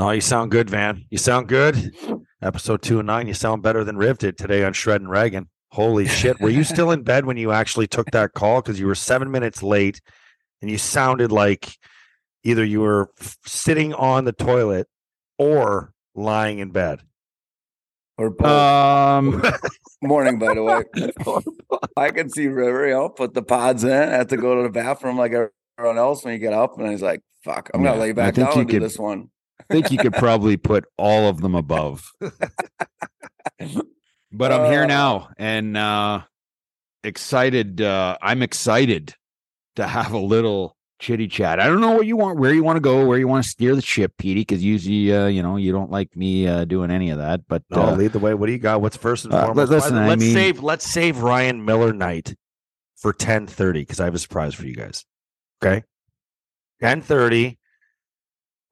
Oh, you sound good, Van. You sound good. Episode two and nine. You sound better than Riv did today on Shredd and Ragan. Holy shit. Were you still in bed when you actually took that call? Because you were seven minutes late and you sounded like either you were f- sitting on the toilet or lying in bed. Or both. Um, Morning, by the way. I can see River, you'll put the pods in, I have to go to the bathroom like everyone else when you get up. And he's like, fuck, I'm Yeah, gonna lay back down you and do this one. I think you could probably put all of them above. But I'm here Uh, now and uh excited uh I'm excited to have a little chitty chat. I don't know what you want where you want to go, where you want to steer the ship, Petey, because usually uh, you know, you don't like me uh doing any of that. But No, uh, lead the way. What do you got? What's first and Uh, foremost? li- listen, let's mean- save let's save Ryan Miller night for 1030 because I have a surprise for you guys. Okay. 1030.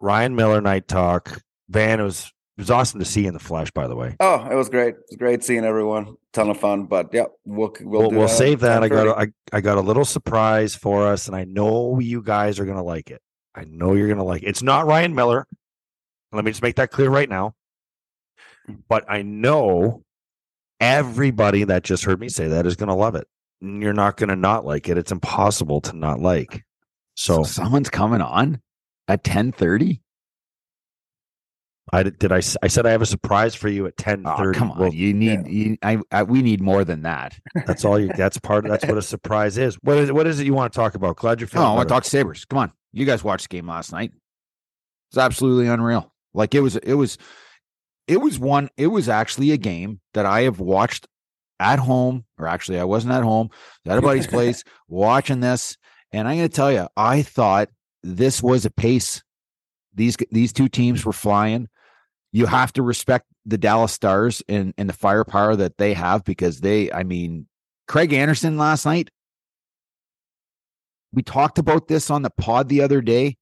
Ryan Miller night talk. Van, it was it was awesome to see you in the flesh, by the way. Oh, it was great. It was great seeing everyone. Ton of fun. But yeah, we'll we'll, We'll, do we'll that save that. I got 10:30. a, I, I got a little surprise for us, and I know you guys are gonna like it. I know you're gonna like it. It's not Ryan Miller. Let me just make that clear right now. But I know everybody that just heard me say that is gonna love it. You're not gonna not like it. It's impossible to not like. So someone's coming on at 10:30. I did I I said I have a surprise for you at oh, ten Oh, thirty. come on. you need you, I, I we need more than that. That's all you. That's part. of That's what a surprise is. What is what is it you want to talk about? Glad you're Oh, feeling. I want to talk Sabres. Come on. You guys watched the game last night. It's absolutely unreal. Like it was it was it was one it was actually a game that I have watched at home, or actually I wasn't at home, at a buddy's place watching this. And I'm gonna tell you, I thought this was a pace. These these two teams were flying. You have to respect the Dallas Stars and, and the firepower that they have because they, I mean, Craig Anderson last night we talked about this on the pod the other day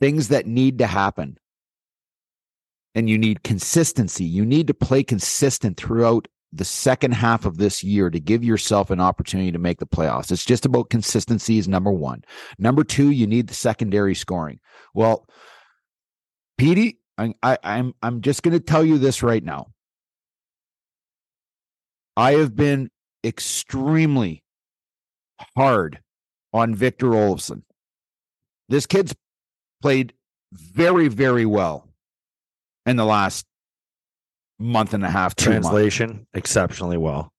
things that need to happen and you need consistency you need to play consistent throughout the second half of this year to give yourself an opportunity to make the playoffs it's just about consistency is number one number two you need the secondary scoring well Petey, I, I, I'm I'm just going to tell you this right now. I have been extremely hard on Victor Olofsson. This kid's played very, very well in the last month and a half, two months. Translation exceptionally well.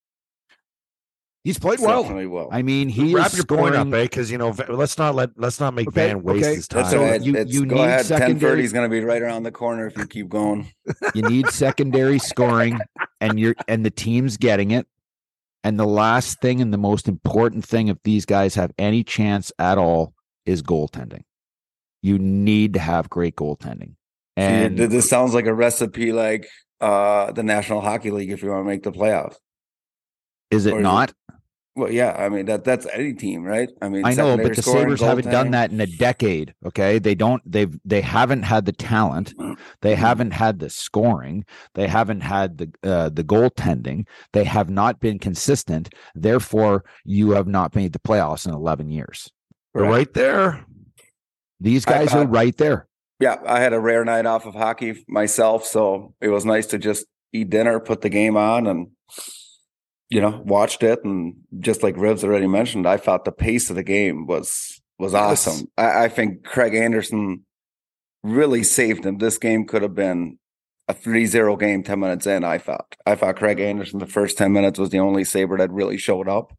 He's played well. Well. I mean, he Wrap is your point up, scoring- eh? Because you know, let's not let let's not make Okay, Van waste okay. his time. That's all right. you- It's- you go need ahead. Ten secondary- thirty is going to be right around the corner if you keep going. You need secondary scoring, and you're and the team's getting it. And the last thing and the most important thing, if these guys have any chance at all, is goaltending. You need to have great goaltending. And And this sounds like a recipe like uh the National Hockey League if you want to make the playoffs. is it or is it- not? Well, yeah, I mean that that's any team, right? I mean, I know, but the Sabres haven't done that in a decade. Okay. They don't, they've, they haven't had the talent. They Mhm. haven't had the scoring. They haven't had the, uh, the goaltending. They have not been consistent. Therefore, you have not made the playoffs in 11 years. We're right there. These I- guys I- are right there. Yeah, I had a rare night off of hockey myself, so it was nice to just eat dinner, put the game on, and you know, watched it. And just like Rivs already mentioned, I thought the pace of the game was was awesome. I, I think Craig Anderson really saved him. This game could have been a 3-0 game 10 minutes in, I thought. I thought Craig Anderson the first 10 minutes was the only Sabre that really showed up.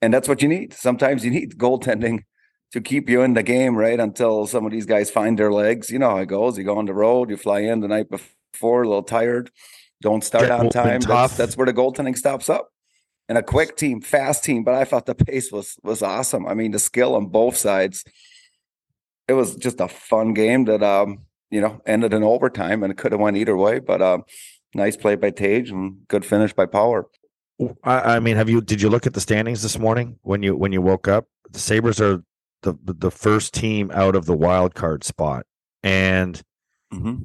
And that's what you need. Sometimes you need goaltending to keep you in the game, right? Until some of these guys find their legs. You know how it goes. You go on the road, you fly in the night before, a little tired, don't start Get on time. That's, that's where the goaltending stops up. And a quick team, fast team, but I thought the pace was was awesome. I mean, the skill on both sides. It was just a fun game that um, you know, ended in overtime and it could have went either way. But um, nice play by Tage and good finish by Power. I, I mean, have you? Did you look at the standings this morning when you when you woke up? The Sabres are the the first team out of the wild card spot, and Mm-hmm.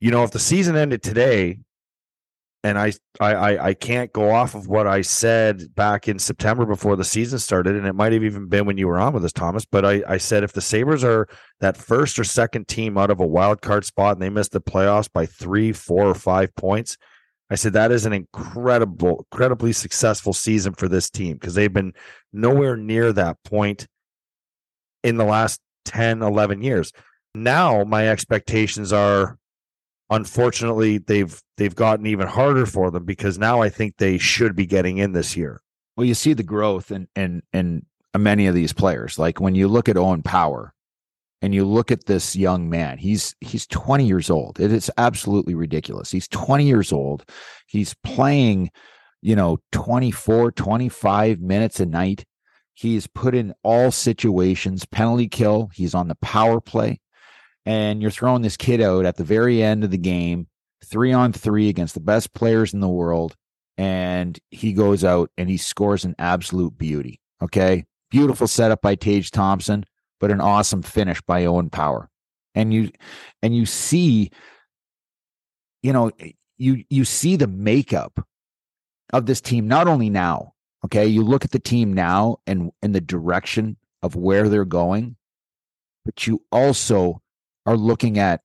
you know if the season ended today, and I, I I I can't go off of what I said back in September before the season started, and it might have even been when you were on with us, Thomas. But I, I said if the Sabres are that first or second team out of a wild card spot and they miss the playoffs by three, four, or five points, I said that is an incredible, incredibly successful season for this team because they've been nowhere near that point in the last 10, 11 years. Now my expectations are unfortunately they've they've gotten even harder for them because now I think they should be getting in this year. Well, you see the growth in in in many of these players. Like when you look at Owen Power and you look at this young man, he's he's 20 years old. It is absolutely ridiculous. He's 20 years old. He's playing, you know, 24, 25 minutes a night. He's put in all situations, penalty kill. He's on the power play and you're throwing this kid out at the very end of the game, three on three against the best players in the world, and he goes out and he scores an absolute beauty. Okay. Beautiful setup by Tage Thompson, but an awesome finish by Owen Power. And you and you see, you know, you you see the makeup of this team, not only now, okay, you look at the team now and and the direction of where they're going, but you also are looking at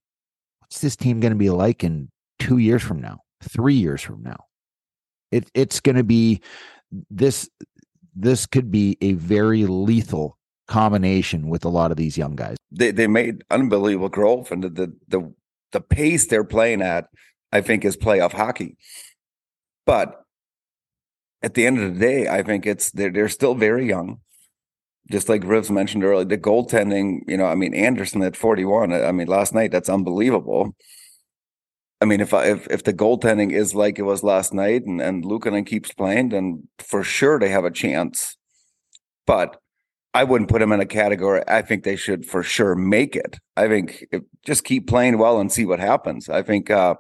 what's this team going to be like in two years from now, three years from now. It, it's going to be this. This could be a very lethal combination with a lot of these young guys. They they made unbelievable growth, and the the the, the pace they're playing at, I think, is playoff hockey. But at the end of the day, I think it's they're they're still very young just like Rivs mentioned earlier, the goaltending, you know, I mean, Anderson at 41, I mean, last night, that's unbelievable. I mean, if I, if if the goaltending is like it was last night and, and Luukkonen keeps playing, then for sure they have a chance. But I wouldn't put them in a category. I think they should for sure make it. I think if, just keep playing well and see what happens. I think uh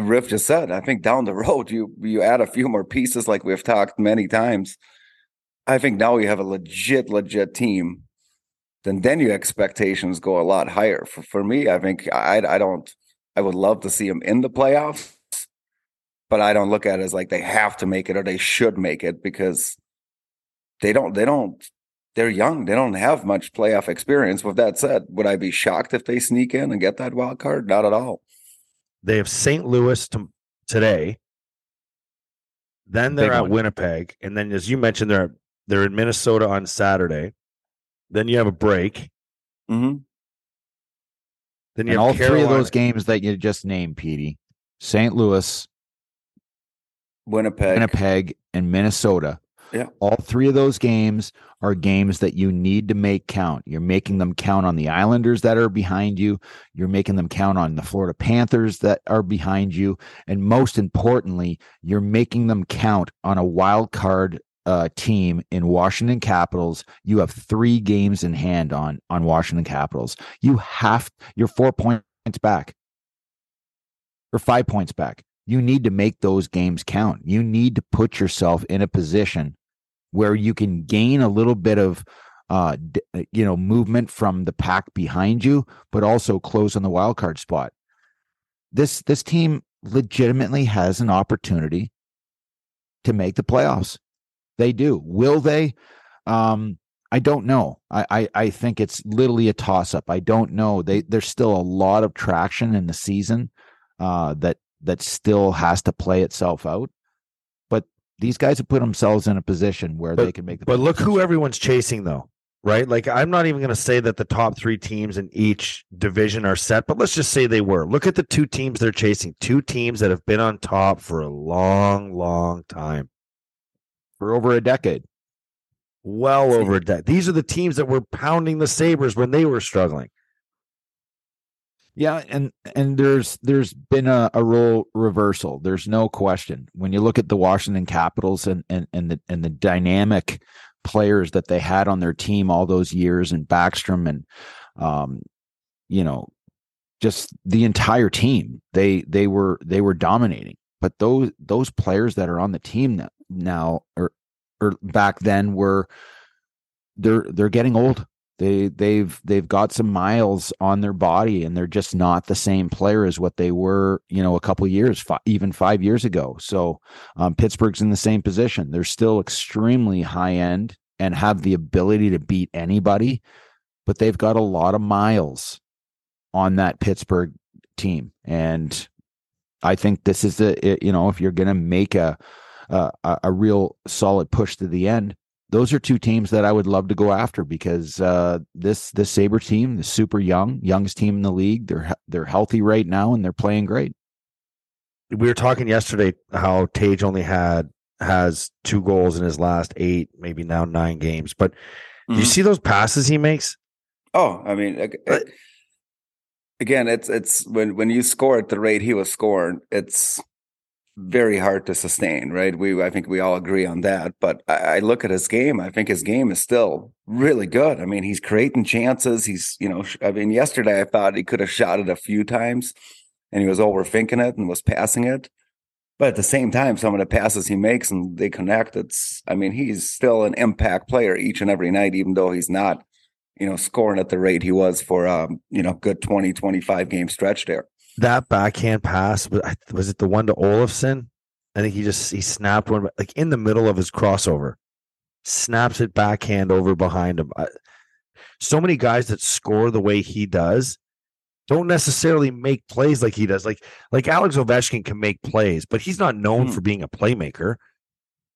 Riv just said, I think down the road you you add a few more pieces like we've talked many times I think now you have a legit, legit team, then then your expectations go a lot higher. For for me, I think I I don't I would love to see them in the playoffs, but I don't look at it as like they have to make it or they should make it because they don't they don't they're young. They don't have much playoff experience. With that said, would I be shocked if they sneak in and get that wild card? Not at all. They have St. Louis to, today. Then they're Big at one. Winnipeg, and then as you mentioned, they're they're in Minnesota on Saturday. Then you have a break. Mm-hmm. Then you and have all Carolina. three of those games that you just named, Petey, St. Louis, Winnipeg, Winnipeg, and Minnesota. Yeah. All three of those games are games that you need to make count. You're making them count on the Islanders that are behind you. You're making them count on the Florida Panthers that are behind you. And most importantly, you're making them count on a wild card uh, team in Washington Capitals, you have three games in hand on on Washington Capitals. You have you're four points back or five points back. You need to make those games count. You need to put yourself in a position where you can gain a little bit of uh you know movement from the pack behind you, but also close on the wild card spot. This this team legitimately has an opportunity to make the playoffs. They do. Will they? Um, I don't know. I, I, I think it's literally a toss up. I don't know. They there's still a lot of traction in the season uh, that that still has to play itself out. These guys have put themselves in a position where but, they can make the. But look who everyone's chasing, though, right? Like I'm not even going to say that the top three teams in each division are set, but let's just say they were. Look at the two teams they're chasing. Two teams that have been on top for a long, long time for over a decade. Well over a decade. These are the teams that were pounding the Sabres when they were struggling. Yeah, and and there's there's been a, a role reversal. There's no question. When you look at the Washington Capitals and and and the and the dynamic players that they had on their team all those years, and Backstrom and um, you know, just the entire team, they they were they were dominating. But those those players that are on the team now, now or or back then were they're they're getting old. They they've they've got some miles on their body, and they're just not the same player as what they were, you know, a couple years, five, even five years ago. So um, Pittsburgh's in the same position. They're still extremely high end and have the ability to beat anybody, but they've got a lot of miles on that Pittsburgh team, and I think this is the you know if you're going to make a, a a real solid push to the end, those are two teams that I would love to go after because uh, this this Sabre team, the super young, youngest team in the league, they're they're healthy right now and they're playing great. We were talking yesterday how Tage only had has two goals in his last eight, maybe now nine games. But mm-hmm. you see those passes he makes? Oh, I mean, it, it, again, it's it's when when you score at the rate he was scoring, it's very hard to sustain, right? We I think we all agree on that. But I, I, look at his game. I think his game is still really good. I mean, he's creating chances. He's you know, I mean, yesterday I thought he could have shot it a few times, and he was overthinking it and was passing it. But at the same time, some of the passes he makes and they connect. It's I mean, he's still an impact player each and every night, even though he's not you know, scoring at the rate he was for, um, you know, good 20, 25 game stretch there. That backhand pass, was it the one to Olofsson? I think he just, he snapped one, like in the middle of his crossover, snaps it backhand over behind him. So many guys that score the way he does don't necessarily make plays like he does. Like, like Alex Ovechkin can make plays, but he's not known hmm. for being a playmaker.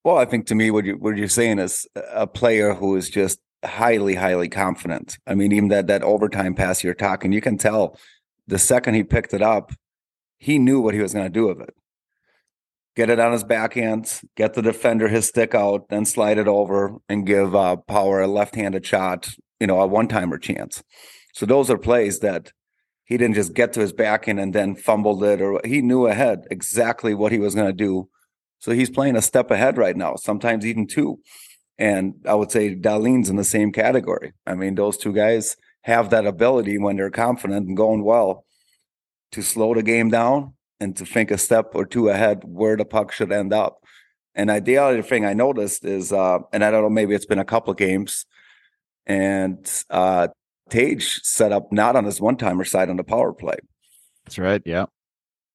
Well, I think to me, what you what you're saying is a player who is just highly, highly confident. I mean, even that that overtime pass you're talking, you can tell the second he picked it up, he knew what he was going to do with it. Get it on his backhand, get the defender his stick out, then slide it over and give uh, Power a left-handed shot, you know, a one-timer chance. So those are plays that he didn't just get to his backhand and then fumbled it, or he knew ahead exactly what he was going to do. So he's playing a step ahead right now, sometimes even two. And I would say Dahlin's in the same category. I mean, those two guys have that ability when they're confident and going well to slow the game down and to think a step or two ahead where the puck should end up. And I, the other thing I noticed is, uh, and I don't know, maybe it's been a couple of games, and uh, Tage set up not on his one timer side on the power play. That's right. Yeah.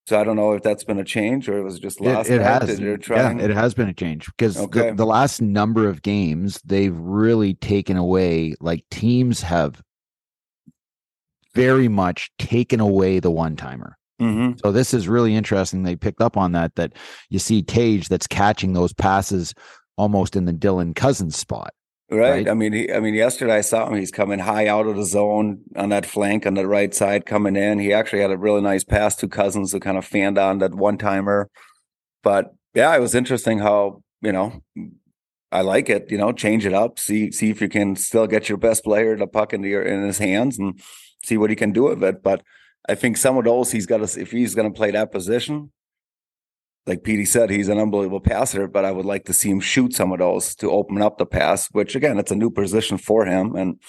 So I don't know if that's been a change or it was just last. It, it has. Yeah, it has been a change because okay. the, the last number of games they've really taken away. Like teams have very much taken away the one timer. Mm-hmm. So this is really interesting. They picked up on that. That you see Tage that's catching those passes almost in the Dylan Cozens spot. Right. right. I mean, he, I mean, yesterday I saw him. He's coming high out of the zone on that flank on the right side, coming in. He actually had a really nice pass to Cousins who kind of fanned on that one timer. But yeah, it was interesting how you know I like it. You know, change it up, see see if you can still get your best player the puck into your in his hands and see what he can do with it. But I think some of those he's got to if he's going to play that position, like Petey said, he's an unbelievable passer, but I would like to see him shoot some of those to open up the pass, which again, it's a new position for him, and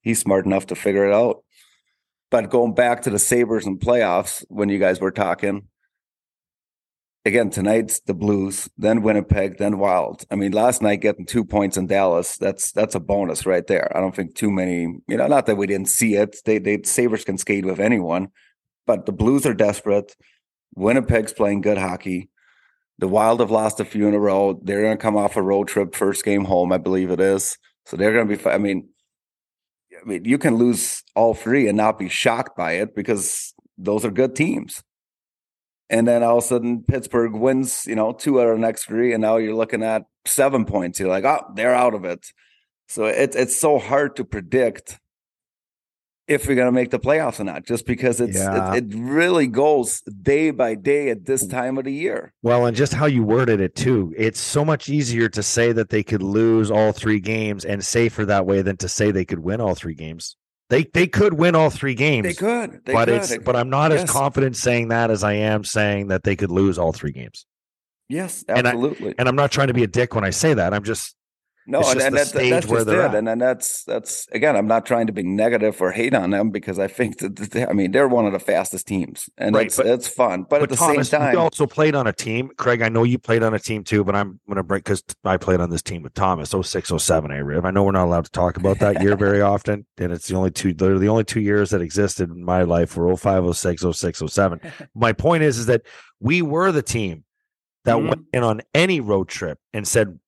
he's smart enough to figure it out. But going back to the Sabres and playoffs, when you guys were talking, again, tonight's the Blues, then Winnipeg, then Wild. I mean, last night getting two points in Dallas, that's that's a bonus right there. I don't think too many, you know, not that we didn't see it. They they Sabres can skate with anyone, but the Blues are desperate. Winnipeg's playing good hockey. The Wild have lost a few in a row. They're going to come off a road trip, first game home, I believe it is. So they're going to be. I mean, I mean, you can lose all three and not be shocked by it because those are good teams. And then all of a sudden, Pittsburgh wins, you know, two out of the next three, and now you're looking at seven points. You're like, oh, they're out of it. So it's it's so hard to predict if we're going to make the playoffs or not, just because it's yeah. it, it, really goes day by day at this time of the year. Well, and just how you worded it too, it's so much easier to say that they could lose all three games and safer that way than to say they could win all three games. They they could win all three games. They could, they but could. it's but I'm not yes. as confident saying that as I am saying that they could lose all three games. Yes, absolutely. And, I, and I'm not trying to be a dick when I say that. I'm just No, It's and, just and the that, that's just they're it. at. And then that's that's again, I'm not trying to be negative or hate on them because I think that they- I mean they're one of the fastest teams, and Right, it's but- it's fun. But, at the Thomas, same we time, also played on a team. Craig, I know you played on a team too, but I'm going to break because I played on this team with Thomas 06, 07, I Riv. I know we're not allowed to talk about that year very often. And it's the only two, they're the only two years that existed in my life were 05, 06, 06, 07. My point is, is that we were the team that Mhm. went in on any road trip and said,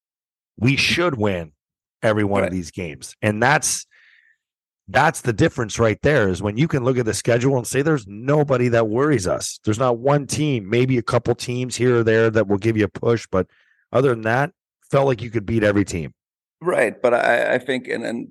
we should win every one of these games. And that's, that's the difference right there is when you can look at the schedule and say there's nobody that worries us. There's not one team, maybe a couple teams here or there that will give you a push, but other than that, felt like you could beat every team. right? But I, I think and and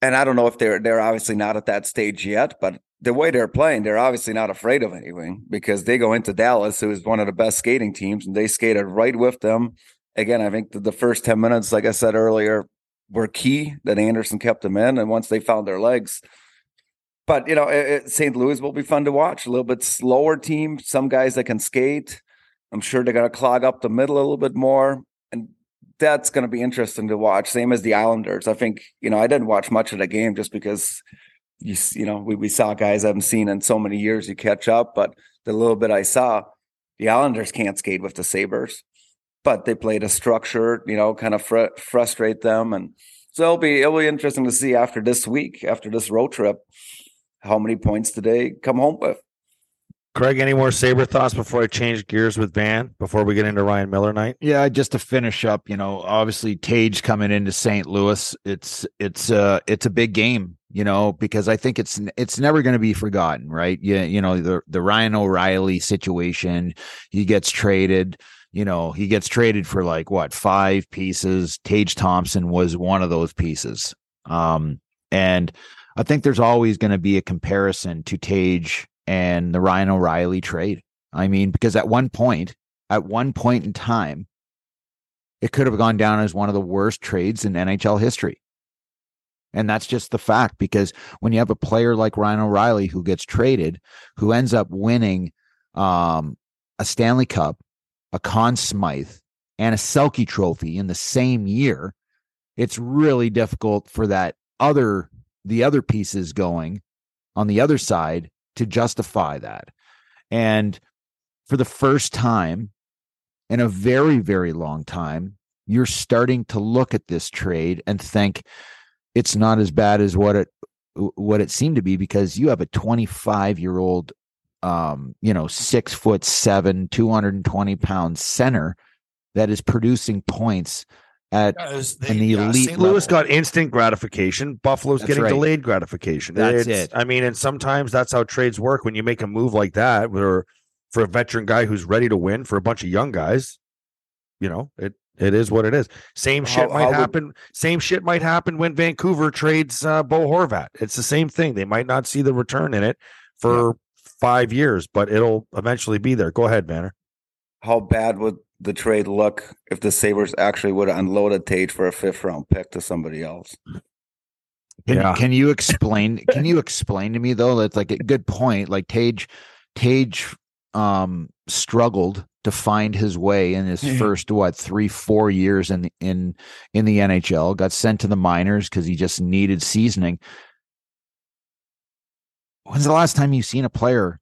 and I don't know if they're they're obviously not at that stage yet, but the way they're playing, they're obviously not afraid of anything because they go into Dallas, who is one of the best skating teams, and they skated right with them. Again, I think the first 10 minutes, like I said earlier, were key that Anderson kept them in. And once they found their legs, but you know, it, it- St. Louis will be fun to watch. A little bit slower team, some guys that can skate. I'm sure they're going to clog up the middle a little bit more. And that's going to be interesting to watch. Same as the Islanders. I think, you know, I didn't watch much of the game just because you, you know, we, we saw guys I haven't seen in so many years you catch up. But the little bit I saw, the Islanders can't skate with the Sabres, but they played a structure, you know, kind of fr- frustrate them. And so it'll be, it'll be interesting to see after this week, after this road trip, how many points did they come home with? Craig, any more Sabre thoughts before I change gears with Van before we get into Ryan Miller night? Yeah, just to finish up, you know, obviously Tage coming into St. Louis, it's it's uh it's a big game, you know, because I think it's it's never going to be forgotten, right? Yeah, you know, the the Ryan O'Reilly situation, he gets traded, you know, he gets traded for like what, 5 pieces. Tage Thompson was one of those pieces. Um and I think there's always going to be a comparison to Tage and the Ryan O'Reilly trade. I mean, because at one point, at one point in time, it could have gone down as one of the worst trades in NHL history. And that's just the fact because when you have a player like Ryan O'Reilly who gets traded, who ends up winning um, a Stanley Cup, a Conn Smythe, and a Selke trophy in the same year, it's really difficult for that other the other pieces going on the other side to justify that. And for the first time in a very, very long time, you're starting to look at this trade and think it's not as bad as what it what it seemed to be because you have a 25 year old um you know six foot seven 220 pound center that is producing points at an elite St. Louis level. got instant gratification. Buffalo's That's getting right. delayed gratification. That's It's- it. I mean, and sometimes that's how trades work. When you make a move like that, where for a veteran guy who's ready to win for a bunch of young guys, you know, it it is what it is. Same How- shit might how would- happen. Same shit might happen when Vancouver trades uh, Bo Horvat. It's the same thing. They might not see the return in it for five years, but it'll eventually be there. Go ahead, Banner. How bad would the trade look if the Sabres actually would have unloaded Tage for a fifth round pick to somebody else? Can, Yeah. can you explain? Can you explain to me though? That's like a good point. Like Tage, Tage, um, struggled to find his way in his Mhm. first what three, four years in in in the NHL. Got sent to the minors because he just needed seasoning. When's the last time you've seen a player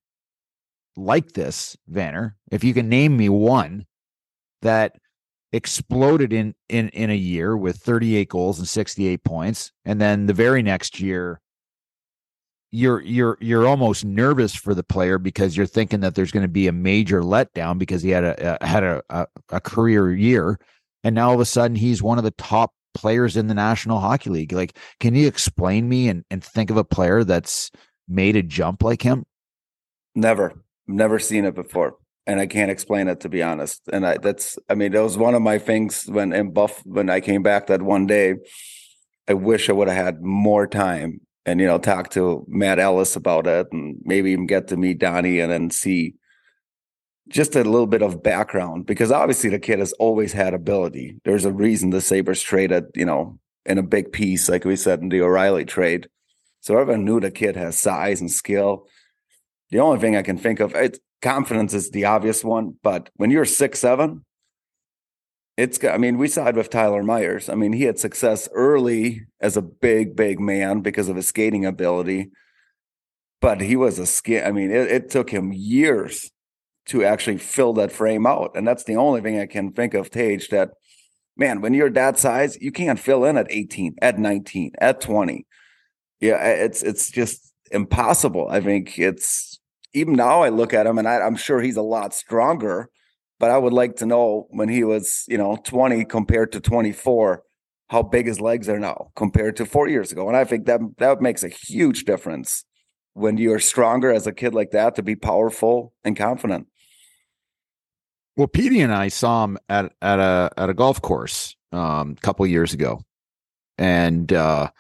like this, Vanner? If you can name me one that exploded in in in a year with 38 goals and 68 points and then the very next year you're you're you're almost nervous for the player because you're thinking that there's going to be a major letdown because he had a, a had a, a a career year and now all of a sudden he's one of the top players in the National Hockey League like can you explain me and and think of a player that's made a jump like him Never, never seen it before, and I can't explain it to be honest. And I, that's, I mean, that was one of my things when in Buff when I came back that one day. I wish I would have had more time and you know talk to Matt Ellis about it, and maybe even get to meet Donnie and then see just a little bit of background because obviously the kid has always had ability. There's a reason the Sabres traded, you know, in a big piece, like we said in the O'Reilly trade. So everyone knew the kid has size and skill. The only thing I can think of, it's confidence is the obvious one, but when you're six seven It's I mean, we it with Tyler Myers. I mean, he had success early as a big, big man because of his skating ability. But he was a skin. I mean, it, it took him years to actually fill that frame out. And that's the only thing I can think of, Tage, that man, when you're that size, you can't fill in at 18, at 19, at 20. Yeah, it's it's just impossible. I think it's even now I look at him and I, I'm sure he's a lot stronger, but I would like to know when he was, you know, 20 compared to 24, how big his legs are now compared to four years ago. And I think that that makes a huge difference when you're stronger as a kid like that to be powerful and confident. Well, Petey and I saw him at at a at a golf course um, a couple years ago, and uh,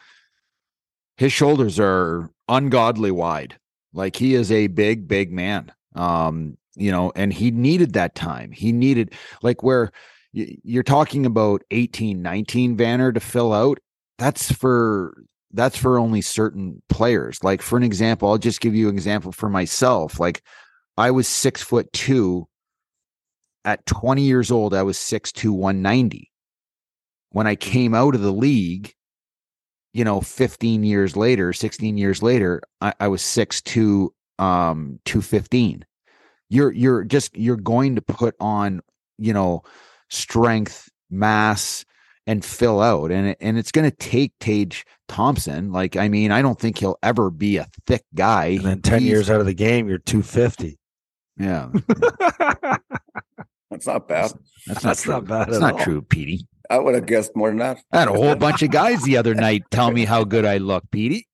his shoulders are ungodly wide. Like he is a big, big man. Um, you know, and he needed that time. He needed like where you're talking about 18, 19 Vanner to fill out. That's for that's for only certain players. Like for an example, I'll just give you an example for myself. Like I was six foot two at 20 years old, I was 6'2, 190. When I came out of the league, you know, 15 years later, 16 years later, I, I was 6'2, um, 215. You're you're just you're going to put on, you know, strength, mass, and fill out. And, and it's going to take Tage Thompson. Like, I mean, I don't think he'll ever be a thick guy. And then 10 He's, years out of the game, you're 250. Yeah. That's not bad. That's, not, true. not bad. That's not all. true, Petey. I would have guessed more than that. I had a whole bunch of guys the other night tell me how good I look, Petey.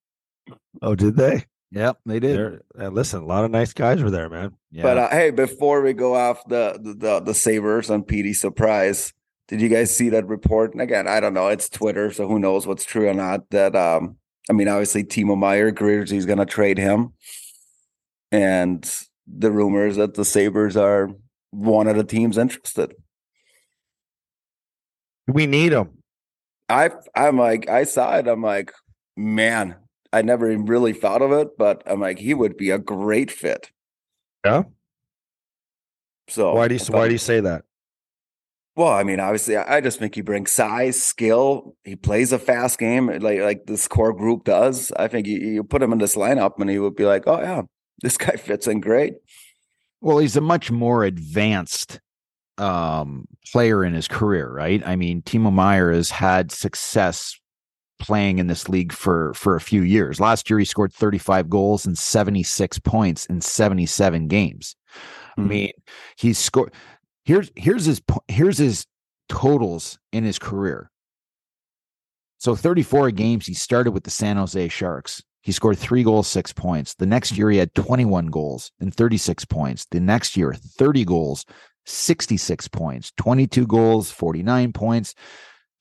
Oh, did they? Yep, they did. Uh, listen, a lot of nice guys were there, man. Yeah. But uh, hey, before we go off the the the, the Sabres on Petey surprise, did you guys see that report? And again, I don't know. It's Twitter, so who knows what's true or not. That um, I mean, obviously Timo Meier, agrees he's going to trade him, and the rumors that the Sabres are one of the teams interested. We need him. I I'm like I saw it. I'm like, man, I never even really thought of it, but I'm like, he would be a great fit. Yeah. So why do you why do you say that? Well, I mean, obviously, I just think he brings size, skill. He plays a fast game, like like this core group does. I think you, you put him in this lineup, and he would be like, "Oh yeah, this guy fits in great." Well, he's a much more advanced um, player in his career, right? I mean, Timo Meier has had success playing in this league for for a few years. Last year, he scored 35 goals and 76 points in 77 games. Mm-hmm. I mean, he's scored. Here's here's his here's his totals in his career. So 34 games he started with the San Jose Sharks. He scored three goals, six points. The next year, he had 21 goals and 36 points. The next year, 30 goals, 66 points, 22 goals, 49 points,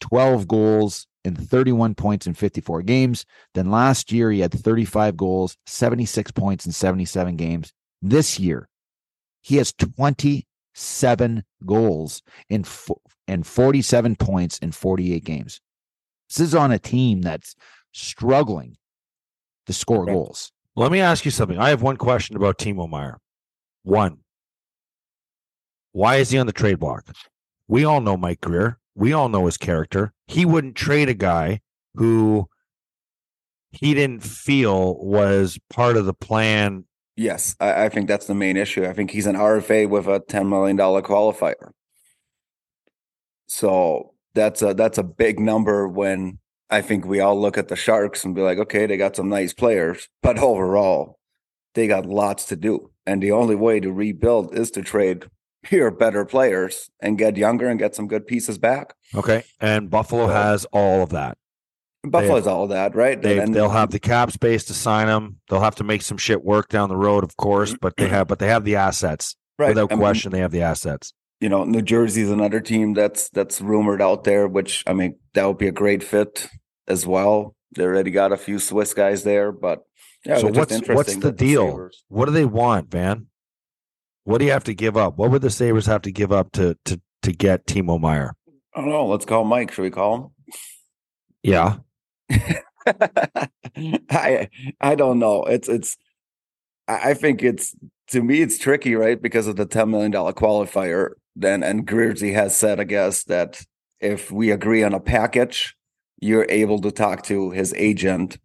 12 goals, and 31 points in 54 games. Then last year, he had 35 goals, 76 points in 77 games. This year, he has 27 goals in and 47 points in 48 games. This is on a team that's struggling to score goals. Let me ask you something. I have one question about Timo Meier. One, why is he on the trade block? We all know Mike Grier. We all know his character. He wouldn't trade a guy who he didn't feel was part of the plan. Yes, I, I think that's the main issue. I think he's an RFA with a $10 million qualifier. So that's a that's a big number when I think we all look at the Sharks and be like, okay, they got some nice players, but overall, they got lots to do. And the only way to rebuild is to trade your better players and get younger and get some good pieces back. Okay. And Buffalo has all of that. Buffalo has all of that, right? They, will have the cap space to sign them. They'll have to make some shit work down the road, of course, but they have but they have the assets. Right. Without I question, mean, they have the assets. You know, New Jersey's another team that's that's rumored out there, which I mean, that would be a great fit as well. They already got a few Swiss guys there, but yeah. So what's what's the deal? The what do they want, Van? What do you have to give up? What would the Sabres have to give up to to to get Timo Meier? I don't know. Let's call Mike. Should we call him? Yeah. I I don't know. It's it's I think it's to me it's tricky, right? Because of the $10 million qualifier. then and Griersy has said, I guess, that if we agree on a package, you're able to talk to his agent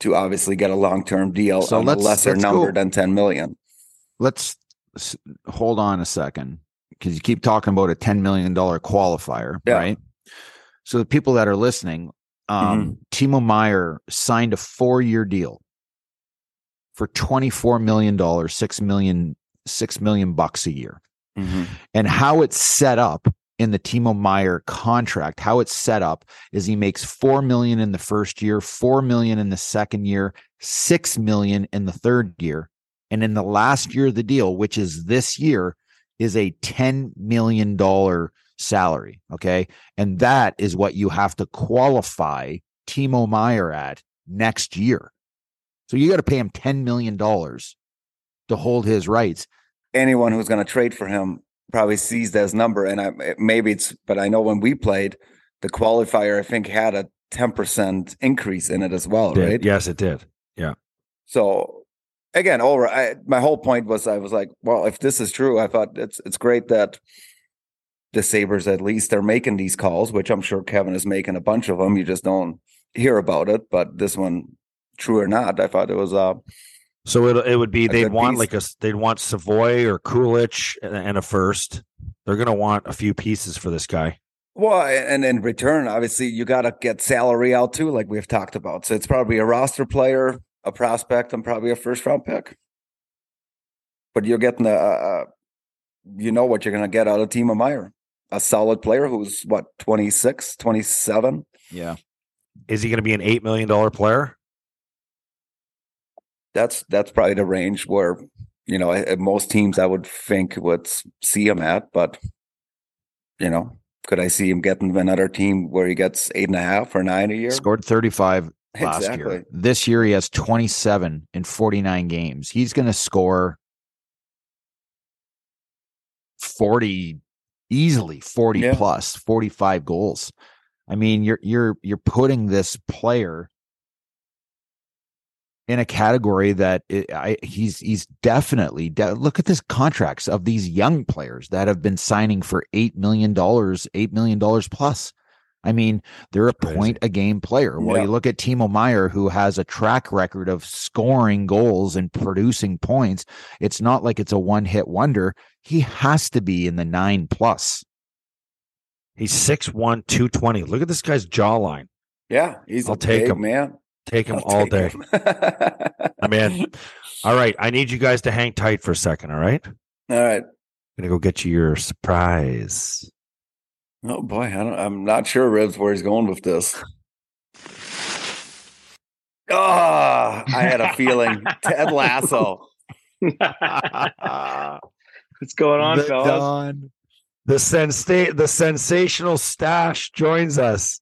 to obviously get a long term deal So on a lesser number go- than 10 million. let's hold on a second because you keep talking about a $10 million qualifier, Yeah. right? So the people that are listening, um, Timo Meier signed a four year deal for $24 million, $6 million, $6 million bucks a year. And how it's set up in the Timo Meier contract, how it's set up is he makes 4 million in the first year, 4 million in the second year, 6 million in the third year. And in the last year of the deal, which is this year, is a $10 million salary. Okay. And that is what you have to qualify Timo Meier at next year. So you got to pay him $10 million to hold his rights. Anyone who's going to trade for him probably sees that number. And I, maybe it's, but I know when we played, the qualifier, I think, had a 10% increase in it as well, Did. right? Yes, it did. Yeah. So again, over I, my whole point was I was like, well, if this is true, I thought it's it's great that the Sabres at least they're making these calls, which I'm sure Kevyn is making a bunch of them. You just don't hear about it. But this one, true or not, I thought it was uh So it it would be they'd want piece. like a they'd want Savoie or Kulich and, and a first. They're gonna want a few pieces for this guy. well, and in return, obviously you gotta get salary out too, like we've talked about. So it's probably a roster player, a prospect, and probably a first round pick. But you're getting a, a, a you know what you're gonna get out of Timo Meier. A solid player who's what 26, 27. Yeah. Is he gonna be an eight million dollar player? That's that's probably the range where you know eh, most teams I would think would see him at. But you know, could I see him getting another team where he gets eight and a half or nine a year? Scored 35 last Exactly. year. This year he has 27 in 49 games. He's going to score 40 easily 40 Yeah. plus 45 goals. I mean, you're you're you're putting this player in a category that it, I, he's he's definitely de- look at this contracts of these young players that have been signing for 8 million dollars, 8 million dollars plus. I mean, they're a Crazy. point a game player. Well, Yeah. you look at Timo Meier, who has a track record of scoring goals and producing points. It's not like it's a one hit wonder. He has to be in the nine plus. He's 6'1", 220. Look at this guy's jawline. Yeah, he's I'll a take big him man. Take him I'll all take day. him. I mean, all right. I need you guys to hang tight for a second. All right. all right. I'm gonna go get you your surprise. Oh boy, I don't, I'm not sure Rivs where he's going with this. Ah, I had a feeling Ted Lasso. What's going on, the, fellas? Don, the sensa- the sensational stash joins us.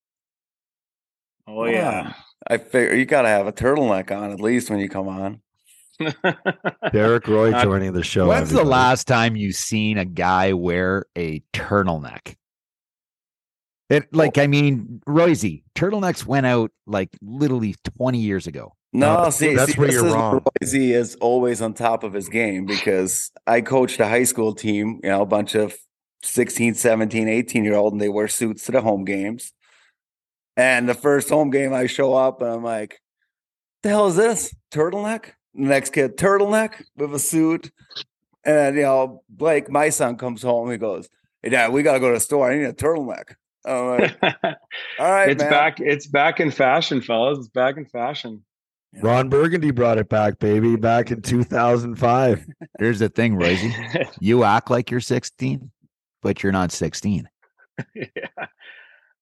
Oh yeah. I figure you got to have a turtleneck on at least when you come on. Derek Roy joining the show. When's the last time you seen a guy wear a turtleneck? It oh. like I mean, Roisey, turtlenecks went out like literally 20 years ago. No, No, see, that's see, where this you're is wrong. He is always on top of his game because I coached a high school team, you know, a bunch of 16, 17, 18 year old, and they wear suits to the home games. And the first home game, I show up and I'm like, the hell is this? Turtleneck? The next kid, turtleneck with a suit. And, you know, Blake, my son, comes home. He goes, Hey, Dad, we got to go to the store. I need a turtleneck. I'm like, All right, it's man. back. It's back in fashion, fellas. It's back in fashion. Ron Burgundy brought it back, baby, back in 2005. Here's the thing, Roisey. You act like you're 16, but you're not 16. yeah.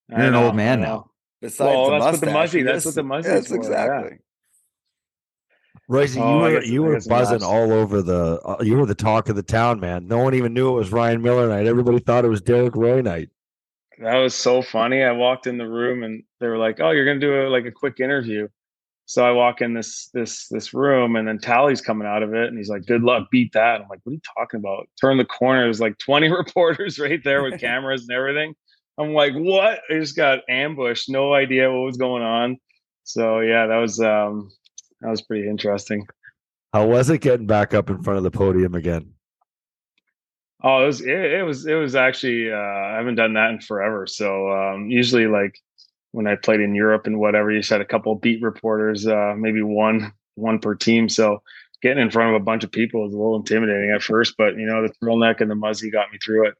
You're an old man now. Besides Well, the that's what the mustache, muzzy- that's what the muzzy Yes, is for, yeah. exactly. Royce, you Oh, I were guess- you were buzzing lost. all over the uh, you were the talk of the town, man. No one even knew it was Ryan Miller night. Everybody thought it was Derek Roy night. That was so funny. I walked in the room and they were like, "Oh, you're gonna do a, like a quick interview." So I walk in this this this room and then Tally's coming out of it and he's like, "Good luck, beat that." I'm like, "What are you talking about?" Turn the corner, there's like 20 reporters right there with cameras and everything. I'm like, "What?" I just got ambushed. No idea what was going on. So yeah, that was um that was pretty interesting. How was it getting back up in front of the podium again? Oh, it was it, it was it was actually uh, I haven't done that in forever. So um, usually like when I played in Europe and whatever, you just had a couple beat reporters, uh, maybe one one per team. So getting in front of a bunch of people was a little intimidating at first, but you know the thrill neck and the muzzy got me through it.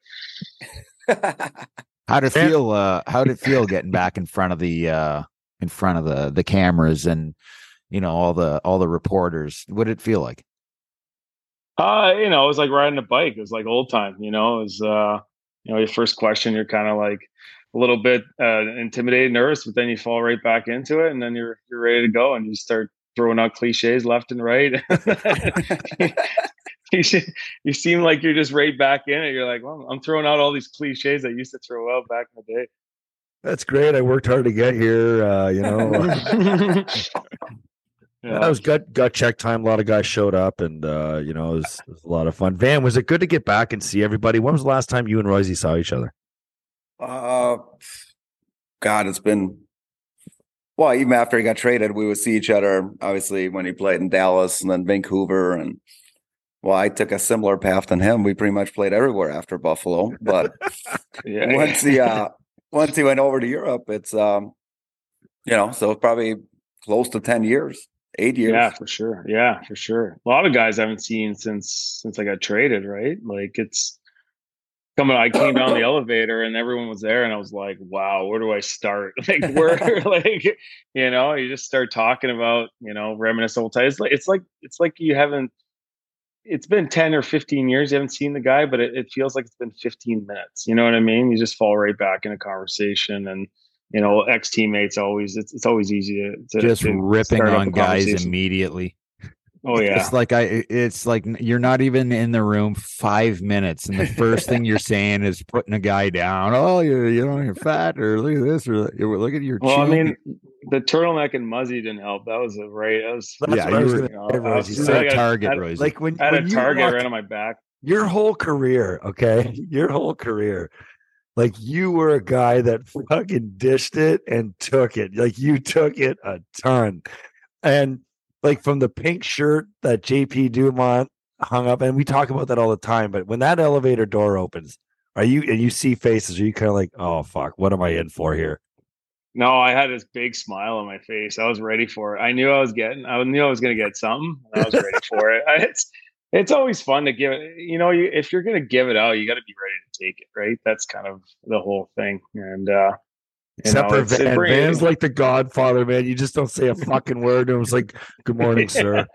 How'd it feel? Uh, how'd it feel getting back in front of the uh, in front of the the cameras and you know all the all the reporters? What did it feel like? Uh, you know, it was like riding a bike. It was like old time. You know, it was uh, you know, your first question, you're kind of like a little bit uh, intimidated, nervous, but then you fall right back into it, and then you're you're ready to go, and you start throwing out cliches left and right. you, you seem like you're just right back in it. You're like, well, I'm throwing out all these cliches I used to throw out back in the day. That's great. I worked hard to get here. Uh, you know, yeah. that was gut gut check time. A lot of guys showed up, and uh, you know, it was, it was, a lot of fun. Van, was it good to get back and see everybody? When was the last time you and Royce saw each other? Uh, God, it's been well. Even after he got traded, we would see each other. Obviously, when he played in Dallas and then Vancouver, and well, I took a similar path than him. We pretty much played everywhere after Buffalo, but yeah. once he uh, once he went over to Europe, it's um, you know, so probably close to ten years, eight years. Yeah, for sure. Yeah, for sure. A lot of guys I haven't seen since since I got traded. Right, like it's coming i came down the elevator and everyone was there and i was like wow where do i start like where like you know you just start talking about you know reminisce old times it's like it's like it's like you haven't it's been 10 or 15 years you haven't seen the guy but it, it feels like it's been 15 minutes you know what i mean you just fall right back in a conversation and you know ex teammates always it's, it's always easy to, to just to ripping on guys immediately Oh yeah. It's like I it's like you're not even in the room 5 minutes and the first thing you're saying is putting a guy down. Oh, you you know, you're fat or look at this or look at your Well, I mean, the turtleneck and muzzy didn't help. That was a right. That was yeah, you were, you know, I was, a target, Royce. Like when I had when a target right on my back. Your whole career, okay? Your whole career. Like you were a guy that fucking dished it and took it. Like you took it a ton. And like from the pink shirt that JP Dumont hung up, and we talk about that all the time. But when that elevator door opens, are you and you see faces? Are you kind of like, oh fuck, what am I in for here? No, I had this big smile on my face. I was ready for it. I knew I was getting. I knew I was going to get something. I was ready for it. It's it's always fun to give it. You know, you, if you're going to give it out, you got to be ready to take it. Right. That's kind of the whole thing. And uh, Except know, for Van. Van's like the Godfather, man. You just don't say a fucking word. And it was like, "Good morning, sir."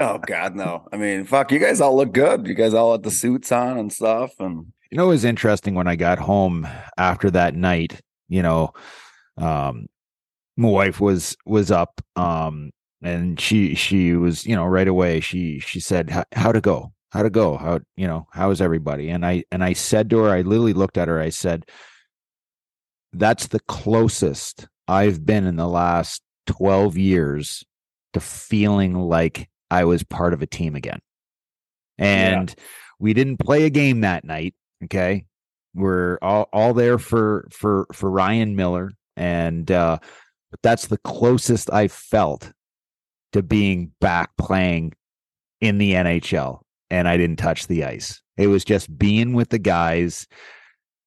oh God, no. I mean, fuck. You guys all look good. You guys all had the suits on and stuff. And you know, it was interesting when I got home after that night. You know, um, my wife was was up, um, and she she was you know right away. She she said, "How to go? How to go? How you know? How is everybody?" And I and I said to her, I literally looked at her. I said that's the closest I've been in the last 12 years to feeling like I was part of a team again. And yeah. we didn't play a game that night. Okay. We're all, all there for, for, for Ryan Miller. And, uh, but that's the closest I felt to being back playing in the NHL. And I didn't touch the ice. It was just being with the guys,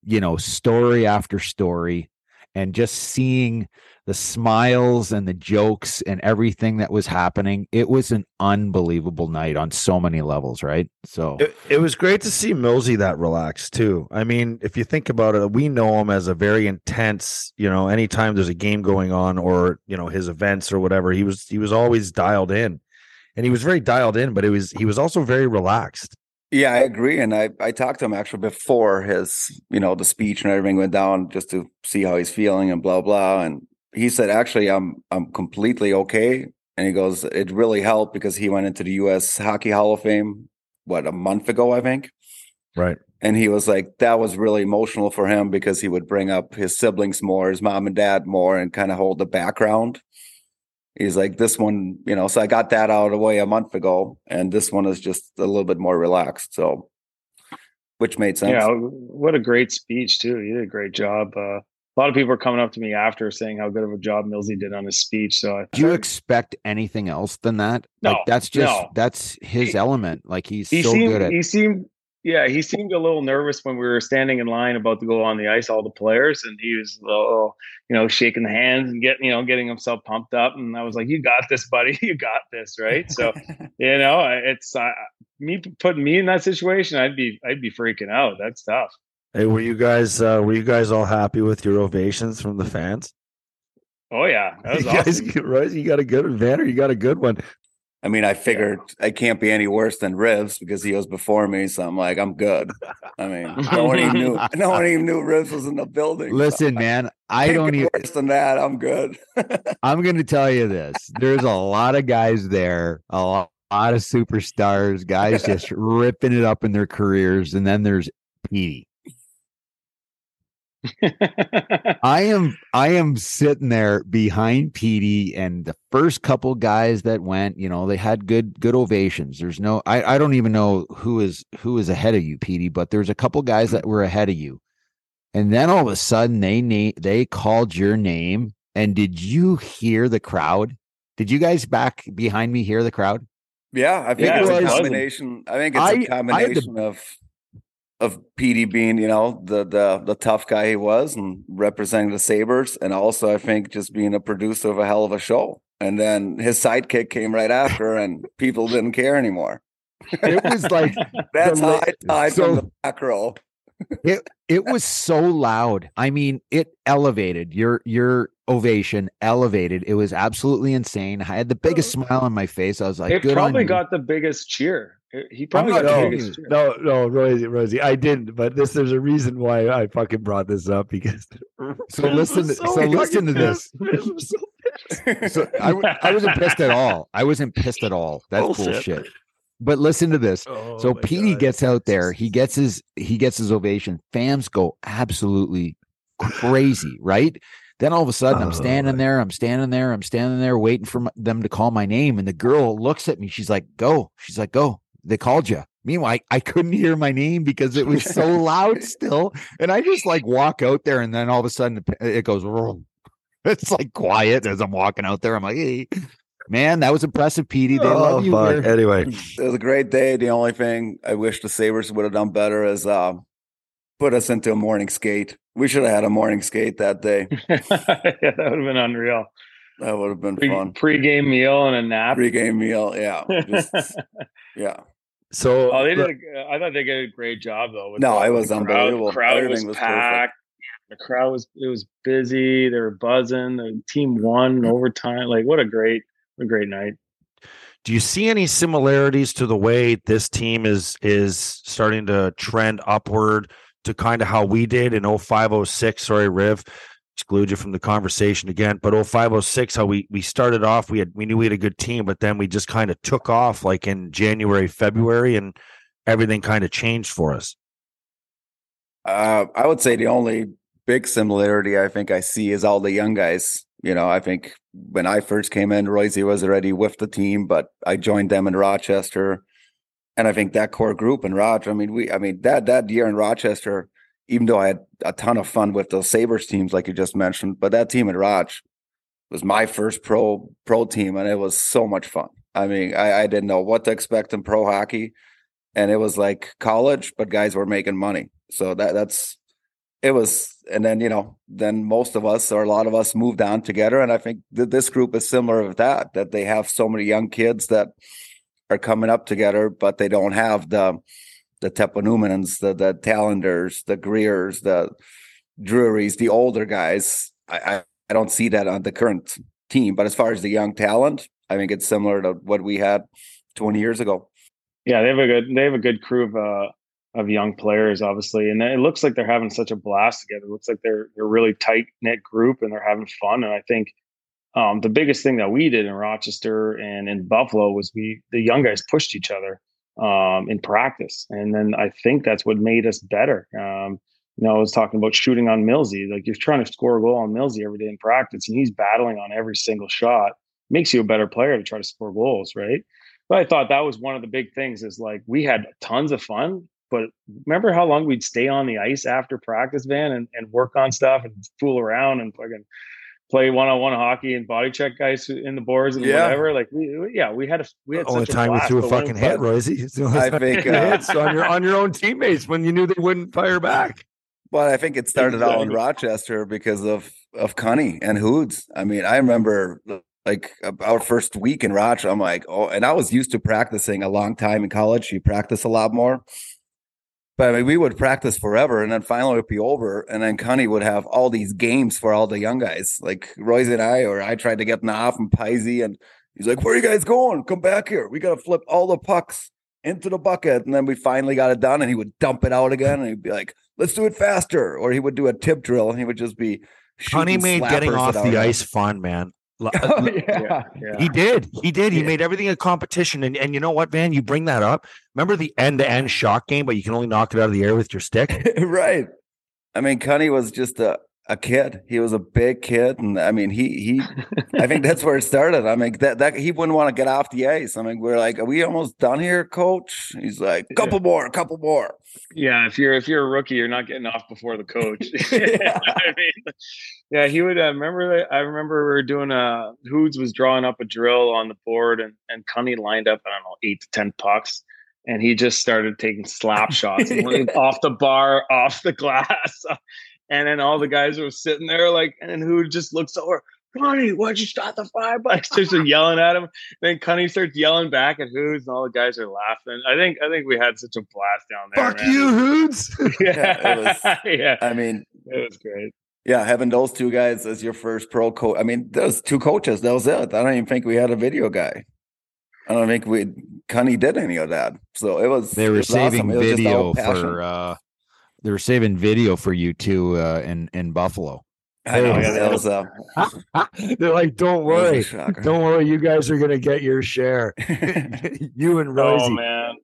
you know, story after story and just seeing the smiles and the jokes and everything that was happening. It was an unbelievable night on so many levels, right? So it, it, was great to see Millsy that relaxed too. I mean, if you think about it, we know him as a very intense, you know, anytime there's a game going on or, you know, his events or whatever, he was he was always dialed in. And he was very dialed in, but it was he was also very relaxed. Yeah, I agree. And I, I talked to him actually before his, you know, the speech and everything went down just to see how he's feeling and blah blah. And he said, actually, I'm I'm completely okay. And he goes, it really helped because he went into the US Hockey Hall of Fame, what, a month ago, I think. Right. And he was like, that was really emotional for him because he would bring up his siblings more, his mom and dad more, and kind of hold the background he's like this one you know so i got that out of the way a month ago and this one is just a little bit more relaxed so which made sense yeah what a great speech too you did a great job uh, a lot of people are coming up to me after saying how good of a job Millsy did on his speech. So, do you expect anything else than that? No, like that's just no. that's his he, element. Like he's he so seemed, good at. He seemed yeah, he seemed a little nervous when we were standing in line about to go on the ice, all the players, and he was little, you know, shaking the hands and getting, you know, getting himself pumped up. And I was like, "You got this, buddy. You got this, right?" So, you know, it's uh, me putting me in that situation. I'd be, I'd be freaking out. That's tough. Hey, were you guys, uh, were you guys all happy with your ovations from the fans? Oh yeah, that was you guys, right? You got a good Vanner. You got a good one. I mean, I figured I can't be any worse than Rivs because he was before me. So I'm like, I'm good. I mean, no one even knew. No one even knew Rivs was in the building. so Listen, man, I can't don't even. worse than that. I'm good. I'm going to tell you this. There's a lot of guys there, a lot, lot of superstars, guys just ripping it up in their careers. And then there's Petey. I am I am sitting there behind Petey and the first couple guys that went, you know, they had good good ovations. There's no I, I don't even know who is who is ahead of you, Petey, but there's a couple guys that were ahead of you. And then all of a sudden they na- they called your name. And did you hear the crowd? Did you guys back behind me hear the crowd? Yeah, I think Yeah, it's it a combination. I think it's I- I a had the- combination of of Petey being, you know, the the the tough guy he was and representing the Sabres, and also I think just being a producer of a hell of a show. And then his sidekick came right after, and people didn't care anymore. It was like That's la- high tide so- from the back row. it it was so loud. I mean, it elevated your your ovation elevated. It was absolutely insane. I had the biggest smile on my face. I was like, it good probably on you. got the biggest cheer. He probably got the kidding biggest No, no, Rosie, Rosie, I didn't. But this, there's a reason why I fucking brought this up because. So listen to- so listen to this. so I, w- I wasn't pissed at all. I wasn't pissed at all. That's Bullshit. bullshit. But listen to this. Oh so Petey gets out there. He gets his he gets his ovation. Fans go absolutely crazy, right? Then all of a sudden, I'm Oh, standing there. I'm standing there. I'm standing there waiting for m- them to call my name. And the girl looks at me. She's like, "Go." She's like, "Go." They called you. Meanwhile, I, I couldn't hear my name because it was so loud still. And I just like walk out there, and then all of a sudden it- it goes. "Vroom." It's like quiet as I'm walking out there. I'm like, "Hey, man, that was impressive, Petey. They love you Oh, fuck. here." Anyway, It was a great day. The only thing I wish the Sabres would have done better is uh, put us into a morning skate. We should have had a morning skate that day. yeah, that would have been unreal. That would have been Pre, fun. pre-game meal and a nap. Pre-game meal, yeah, just, yeah. So oh, they did. A, uh, I thought they did a great job though. No, the- it was the crowd. unbelievable. The crowd Everything was, was perfect. packed. The crowd was it was busy. They were buzzing. The team won in overtime. Like what a great, a great night. do you see any similarities to the way this team is is starting to trend upward to kind of how we did in 0506 sorry riv exclude you from the conversation again but 0506 how we we started off we had we knew we had a good team but then we just kind of took off like in january february and everything kind of changed for us Uh, I would say the only big similarity I think I see is all the young guys. You know, I think when I first came in, Royce was already with the team, but I joined them in Rochester, and I think that core group in Rochester. I mean, we, I mean that that year in Rochester, even though I had a ton of fun with those Sabres teams, like you just mentioned, but that team at Roch was my first pro pro team, and it was so much fun. I mean, I, I didn't know what to expect in pro hockey, and it was like college, but guys were making money. So that that's it was, and then you know, then most of us or a lot of us moved on together, and I think that this group is similar with that. That they have so many young kids that are coming up together, but they don't have the the Teppo Numminens, the the Tallinders, the Griers, the Drurys, the older guys. I, I I don't see that on the current team. But as far as the young talent, I think it's similar to what we had 20 years ago. Yeah, they have a good they have a good crew of uh of young players, obviously, and it looks like they're having such a blast together. It looks like they're they're really tight knit group and they're having fun. And I think um, the biggest thing that we did in Rochester and in Buffalo was we the young guys pushed each other um, in practice, and then I think that's what made us better. Um, you know, I was talking about shooting on Millsy. Like you're trying to score a goal on Millsy every day in practice, and he's battling on every single shot. Makes you a better player to try to score goals, right? But I thought that was one of the big things. Is like we had tons of fun, but remember how long we'd stay on the ice after practice, Van, and, and work on stuff and fool around and fucking play one on one hockey and body check guys in the boards and Yeah. whatever. Like we, we- yeah, we had a we had Only such time you blast, threw a fucking hit, Rosie. It's the only I think, you uh, hits on your on your own teammates when you knew they wouldn't fire back. But I think it started out in Rochester because of of Connie and Hoods. I mean, I remember like our first week in Rochester. I'm like, oh, and I was used to practicing a long time in college. You practice a lot more. But I mean, we would practice forever, and then finally it would be over, and then Connie would have all these games for all the young guys, like Royce and I, or I tried to get off and Pisey, and he's like, "Where are you guys going? Come back here. We got to flip all the pucks into the bucket." And then we finally got it done, and he would dump it out again, and he'd be like, "Let's do it faster," or he would do a tip drill, and he would just be. Connie made getting off the ice fun, man. L- Oh, yeah, yeah. yeah. He did. He did. He Yeah. made everything a competition. And and you know what, Van? You bring that up. Remember the end to end shot game, but you can only knock it out of the air with your stick. right. I mean, Connie was just a, a kid. He was a big kid, and I mean, he he. I think that's where it started. I mean, that that he wouldn't want to get off the ice. I mean, we're like, "Are we almost done here, Coach?" He's like, "Couple more, a couple more." Yeah, if you're if you're a rookie, you're not getting off before the coach. Yeah. I mean, yeah, he would uh, remember. I remember we were doing a Hoods was drawing up a drill on the board, and and Cunny lined up. I don't know eight to ten pucks, and he just started taking slap shots off the bar, off the glass, and then all the guys were sitting there like, and then Hood just looks over. Connie, why'd you start the fire? bucks? Just yelling at him. Then Cunny starts yelling back at Hoods, and all the guys are laughing. I think I think we had such a blast down there. Fuck man. you, Hoods. Yeah, it was- yeah, I mean, it was great. yeah, having those two guys as your first pro coach. I mean, those two coaches. That was it. I don't even think we had a video guy. I don't think we Connie did any of that. So it was. They it were was saving It was just video all for uh they were saving video for you two uh in in Buffalo. I know, Oh, yeah, yeah. that was uh, They're like, don't that was a worry. Don't worry. You guys are going to get your share. you and Rosie. Oh man,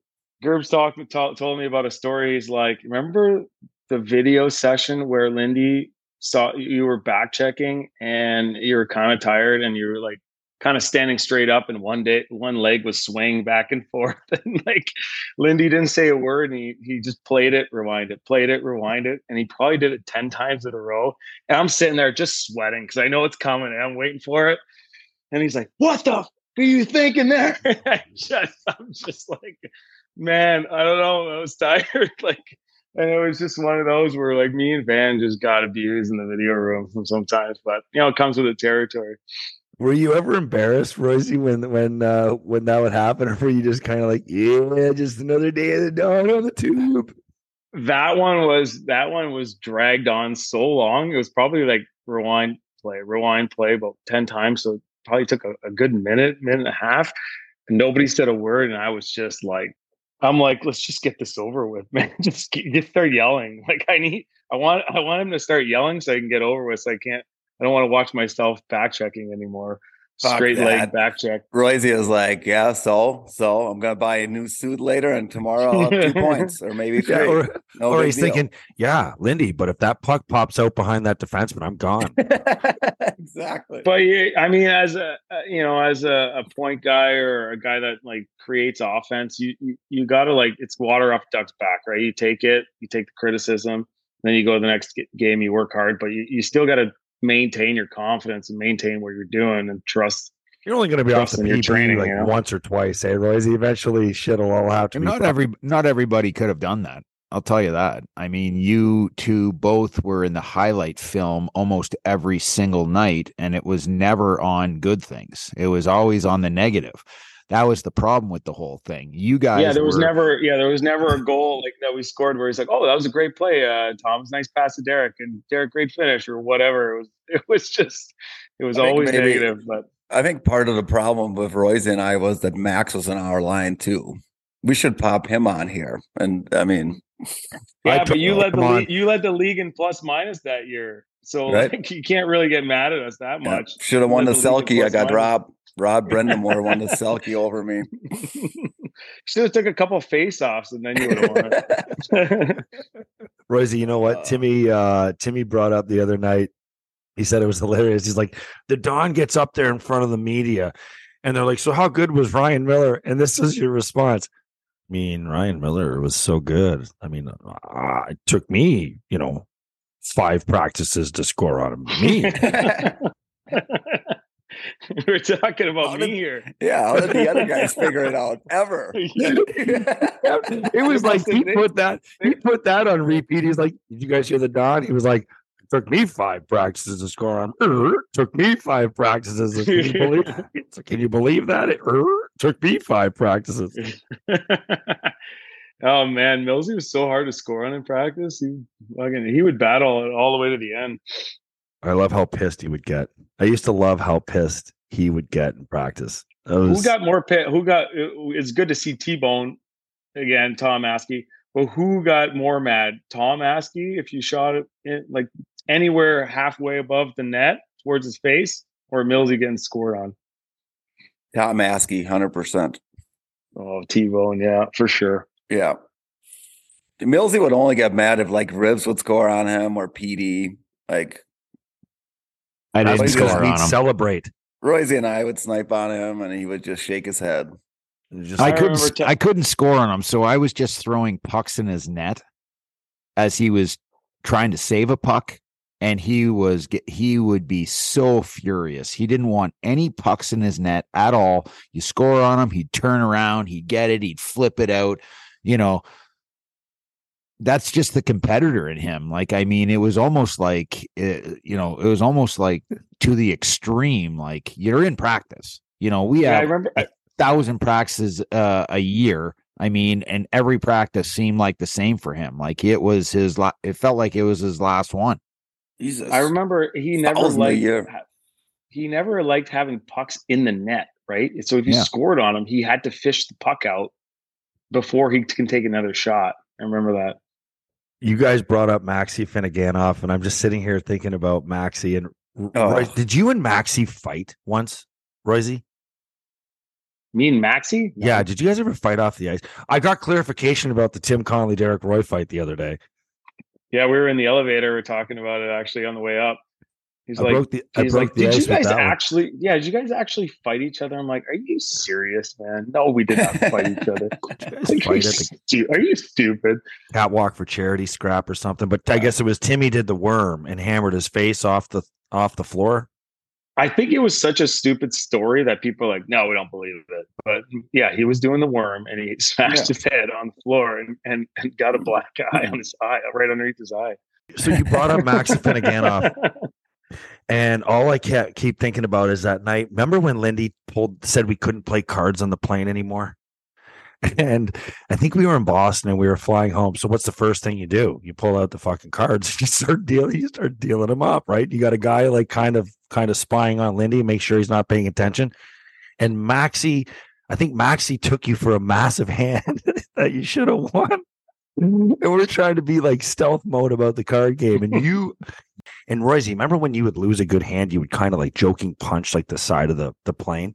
Gerb's talked to- told me about a story. He's like, remember the video session where Lindy saw you were back checking and you were kind of tired and you were like kind of standing straight up and one day one leg was swaying back and forth and like Lindy didn't say a word and he, he just played it, rewind it, played it, rewind it, and he probably did it 10 times in a row. And I'm sitting there just sweating because I know it's coming and I'm waiting for it. And he's like, What the f- are you thinking there? I just I'm just like, man, I don't know. I was tired. Like and it was just one of those where like me and Van just got abused in the video room sometimes, but you know, it comes with the territory. Were you ever embarrassed, Rosie, when when uh when that would happen, or were you just kind of like, yeah, just another day of the dawn on the tube? That one was that one was dragged on so long. It was probably like rewind play, rewind play about 10 times. So it probably took a, a good minute, minute and a half. And nobody said a word. And I was just like, I'm like, let's just get this over with, man. Just, get, just start yelling. Like I need I want I want him to start yelling so I can get over with. So I can't I don't want to watch myself back checking anymore. Fuck Straight that. leg back check. Royce is like, yeah, so so I'm gonna buy a new suit later, and tomorrow I'll have two points or maybe three. Yeah, or no or he's deal. thinking, yeah, Lindy, but if that puck pops out behind that defenseman, I'm gone. exactly. But I mean, as a uh, you know, as a, a point guy or a guy that like creates offense, you you, you got to like it's water off duck's back, right? You take it, you take the criticism, then you go to the next game, you work hard, but you, you still got to maintain your confidence and maintain what you're doing and trust. You're only going to be off the Trust PB training, like you know? once or twice, eh, Rosie? Eventually, shit'll all have to And be. not proper. every not everybody could have done that. I'll tell you that. I mean, you two both were in the highlight film almost every single night, and it was never on good things. It was always on the negative. That was the problem with the whole thing. You guys, yeah, there was were- never yeah, there was never a goal like that we scored where he's like, oh, that was a great play, uh, Tom's nice pass to Derek and Derek great finish or whatever. It was it was just it was I always maybe- negative, but. I think part of the problem with Royce and I was that Max was in our line too. We should pop him on here, and I mean, Yeah, took- but you led the on. league, you led the league in plus minus that year, so Right. like, you can't really get mad at us that much. should have won the the Selke. I got minus. Rob Rob Brind'Amour won the Selke over me. Should have took a couple face offs and then you would have won it. Rosie, you know what? Uh, Timmy uh Timmy brought up the other night. He said it was hilarious. He's like, the Don gets up there in front of the media and they're like, So how good was Ryan Miller? And this is your response. I mean, Ryan Miller was so good. I mean, uh, it took me, you know, five practices to score on him. Me. We're talking How about did- me here. Yeah, how did the other guys figure it out ever? it was like he put that he put that on repeat. He's like, "Did you guys hear the Don?" He was like, "It took me five practices to score on. Er, took me five practices. Can you believe? It's like, Can you believe that? It er, took me five practices. oh man, Millsy was so hard to score on in practice. He fucking he would battle it all the way to the end. I love how pissed he would get. I used to love how pissed he would get in practice. Was, Who got more pit? Who got? It's good to see T Bone again, Tom Askey. But who got more mad? Tom Askey, if you shot it in, like anywhere halfway above the net towards his face, or Millsy getting scored on? Tom Askey, hundred percent. Oh, T Bone, yeah, for sure. Yeah. Millsy would only get mad if like Rivs would score on him or PD. Like I That's didn't score we'd on him. celebrate. Royce and I would snipe on him and he would just shake his head. Just I I couldn't. remember s- te- I couldn't score on him, so I was just throwing pucks in his net as he was trying to save a puck, and he was he would be so furious. He didn't want any pucks in his net at all. You score on him, he'd turn around, he'd get it, he'd flip it out. You know, that's just the competitor in him. Like, I mean, it was almost like, uh, you know, it was almost like to the extreme. Like you're in practice. You know, we Yeah, I have remember. thousand practices uh, a year. I mean, and every practice seemed like the same for him. Like it was his. La- it felt like it was his last one. Jesus. I remember he never liked he never liked having pucks in the net, right? So if you Yeah. scored on him, he had to fish the puck out before he can take another shot. I remember that. you guys brought up Maxim Afinogenov, and I'm just sitting here thinking about Maxi and Oh. Royce, did you and Maxi fight once, Royce? Me and Maxie? No. Yeah, did you guys ever fight off the ice? I got clarification about the Tim Connolly Derek Roy fight the other day. Yeah, we were in the elevator. We are talking about it actually on the way up. He's I like, the I he's broke like, the did you guys that one. actually? Yeah, did you guys actually fight each other? I'm like, are you serious, man? No, we did not fight each other. Like, are, you fight at the stu- are you stupid? catwalk for charity scrap or something? But I guess it was Timmy did the worm and hammered his face off the off the floor. I think it was such a stupid story that people are like, no, we don't believe it. But yeah, he was doing the worm and he smashed his head on the floor and, and, and got a black eye on his eye, right underneath his eye. So you brought up Maxim Afinogenov. And all I kept keep thinking about is that night. Remember when Lindy pulled said we couldn't play cards on the plane anymore? And I think we were in Boston and we were flying home. So what's the first thing you do? You pull out the fucking cards. And you start dealing. You start dealing them up, right? You got a guy like kind of kind of spying on Lindy, make sure he's not paying attention. And Maxi, I think Maxi took you for a massive hand that you should have won. And we're trying to be like stealth mode about the card game, and you and Royce, remember when you would lose a good hand, you would kind of like joking punch like the side of the, the plane?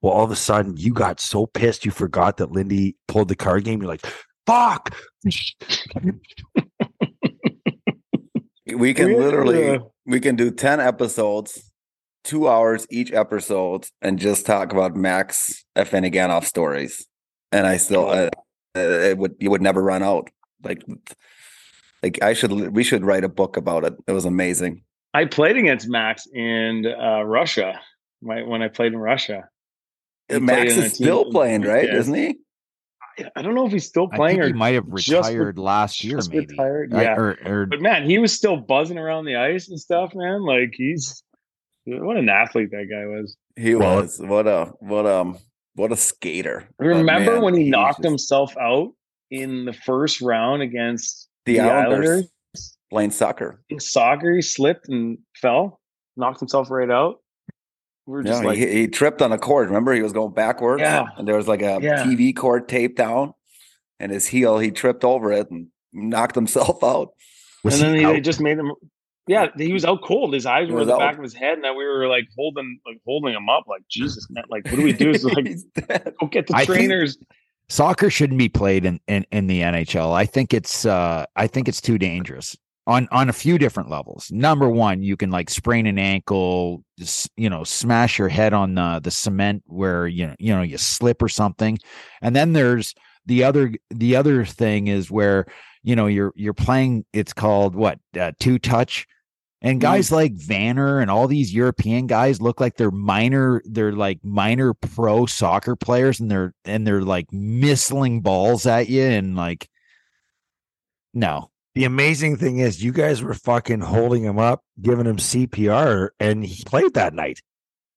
Well, all of a sudden you got so pissed you forgot that Lindy pulled the card game. You're like, fuck. We can literally we can do 10 episodes, two hours each episode, and just talk about Max Afinogenov stories. And I still uh, uh, it would you would never run out. Like like I should we should write a book about it. It was amazing. I played against Max in uh, Russia my, when I played in Russia. He Max is still playing, right? Yeah. Isn't he? I- I don't know if he's still I playing think or he might have just re- retired last year, maybe. retired. I- Yeah. or, or But man, he was still buzzing around the ice and stuff, man. Like he's what an athlete that guy was. He Well, was. What a what um what a skater. Remember man, when he he's knocked just- himself out in the first round against the, the Islanders, Islanders? playing soccer. in soccer? He slipped and fell, knocked himself right out. We were just Yeah, like, he, he tripped on a cord. Remember, he was going backwards. Yeah. and there was like a Yeah. TV cord taped down, and his heel he tripped over it and knocked himself out. Was and then he he, out? they just made him. Yeah, he was out cold. His eyes He were in the out. back of his head, and then we were like holding, like holding him up, like Jesus, man, like what do we do? Is like He's dead. go get the I trainers. soccer shouldn't be played in, in in the NHL. I think it's uh I think it's too dangerous on on a few different levels. Number one, you can like sprain an ankle, you know, smash your head on the the cement where you know you know you slip or something, and then there's the other the other thing is where you know you're you're playing. It's called what uh, two touch. And guys like Vanner and all these European guys look like they're minor, they're like minor pro soccer players and they're and they're like missling balls at you and like no. The amazing thing is, you guys were fucking holding him up, giving him CPR, and he played that night.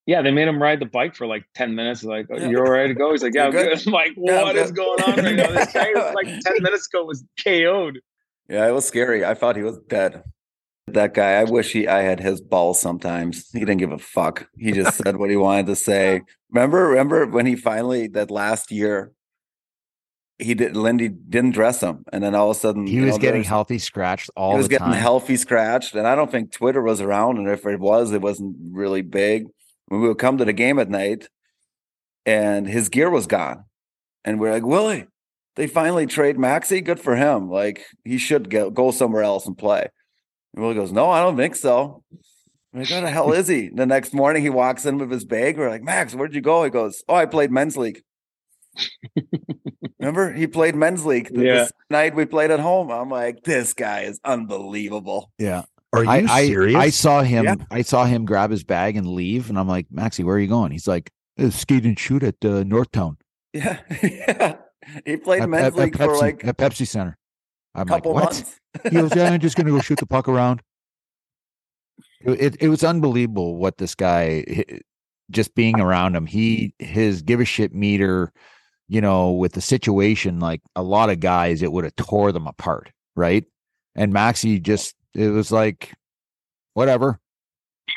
Yeah, they made him ride the bike for like 10 minutes. Like, oh, you're all ready to go? He's like, yeah, I'm good. good? I'm like, Yeah, I'm what is good. going on right now? This guy was like 10 minutes ago was KO'd. Yeah, it was scary. I thought he was dead. That guy, I wish he I had his balls sometimes. He didn't give a fuck. He just said what he wanted to say. Remember, remember when he finally that last year he did Lindy didn't dress him, and then all of a sudden He was know, getting there's- healthy scratched all he was getting time. healthy scratched, and I don't think Twitter was around. And if it was, it wasn't really big. When we would come to the game at night, and his gear was gone, and we're like, Willie, they finally trade Maxi. Good for him. Like he should go go somewhere else and play. And Willie goes, No, I don't think so. I'm like, where the hell is he? The next morning, he walks in with his bag. We're like, Max, where'd you go? He goes, Oh, I played men's league. Remember, he played men's league the, Yeah. night we played at home. I'm like, this guy is unbelievable. yeah. Are you I, I, serious? I saw him Yeah. I saw him grab his bag and leave and I'm like, Maxie, where are you going? He's like, "Uh, skate and shoot at uh, Northtown. Yeah, yeah. He played At, men's at- at league for like at Pepsi Center. I'm like, what? months. He goes, yeah, I'm just gonna go shoot the puck around. It, it it was unbelievable what this guy just being around him. He his give a shit meter, you know, with the situation, like a lot of guys, it would have tore them apart, right? And Maxie just it was like, whatever.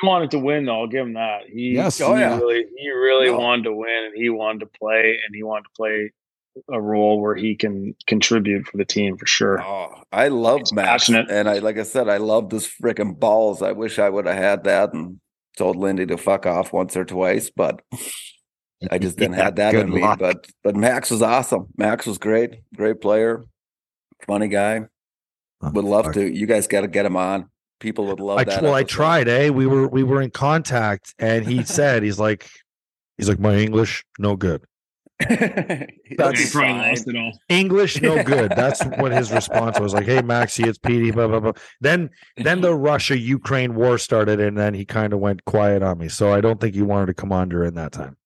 He wanted to win, though. I'll give him that. He, Yes. Oh, yeah. really, he really No. wanted to win, and he wanted to play, and he wanted to play a role where he can contribute for the team for sure. Oh, I love He's Max, passionate. and I like I said, I love this freaking balls. I wish I would have had that and told Lindy to fuck off once or twice, but I just didn't Yeah, have that in me. luck. But but Max was awesome. Max was great, great player, funny guy. Oh, Would love fuck. to. You guys got to get him on. People would love I, that. well, I tried, eh? We were we were in contact, and he said he's like he's like my English no good. That's probably lost it all. English no good. That's what his response was. Like, hey Maxie, it's Petey. Blah blah blah. Then then the Russia Ukraine war started, and then he kind of went quiet on me. So I don't think he wanted to come on during that time.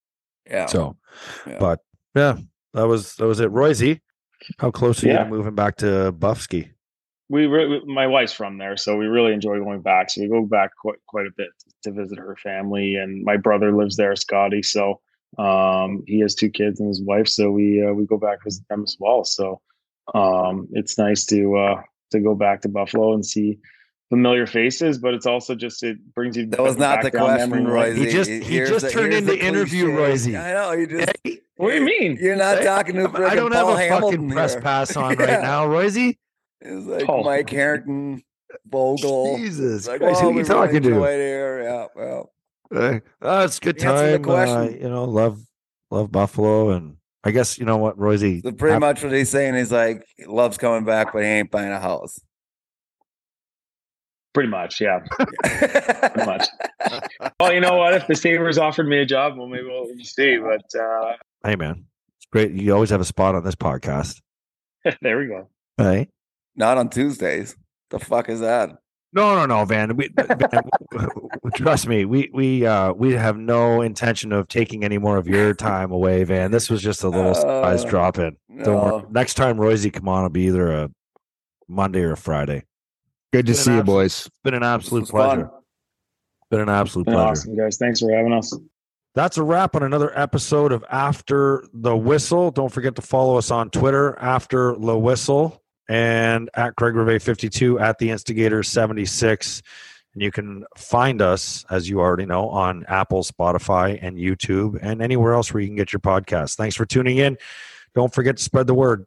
Yeah. So, Yeah. but yeah, that was that was it. Royce, how close are you to moving back to Buffsky? We re- my wife's from there, so we really enjoy going back. So we go back quite quite a bit to visit her family, and my brother lives there, Scotty. So um, he has two kids and his wife, so we uh, we go back visit them as well. So um, it's nice to uh, to go back to Buffalo and see familiar faces, but it's also just it brings you. That was not back the down question, memory Royce. lane. He just- Here's he just the- turned here's the into interview cliche. I know. You just. What do you mean? You're not Hey, talking to. I don't frickin' have Paul a fucking Hamilton press pass on right now, Royce. It's like Oh. Mike Harrington, Vogl. Jesus It's like, Christ, oh, who we you talking really to? enjoyed here. Yeah, well, Uh, oh, it's good Answer the time. Uh, you know, love love Buffalo, and I guess you know what, Royce. so pretty much what he's saying is like he loves coming back, but he ain't buying a house. Pretty much, yeah. Pretty much. well, you know what? If the Sabres offered me a job, well, maybe we'll see. But uh, Hey, man, it's great. You always have a spot on this podcast. there we go. Hey. Not on Tuesdays. The fuck is that? No, no, no, Van. We, Van, trust me, we we uh we have no intention of taking any more of your time away, Van. This was just a little surprise Uh, drop in. No. Next time Royce come on, it'll be either a Monday or a Friday. Good to see you, absolute- boys. It's been an absolute was fun. pleasure. Been an absolute Been pleasure. awesome, guys. Thanks for having us. That's a wrap on another episode of After the Whistle. Don't forget to follow us on Twitter, After the Whistle, and at Craig Rivet 52 at the Instigator 76. And you can find us, as you already know, on Apple, Spotify, and YouTube, and anywhere else where you can get your podcast. Thanks for tuning in. Don't forget to spread the word.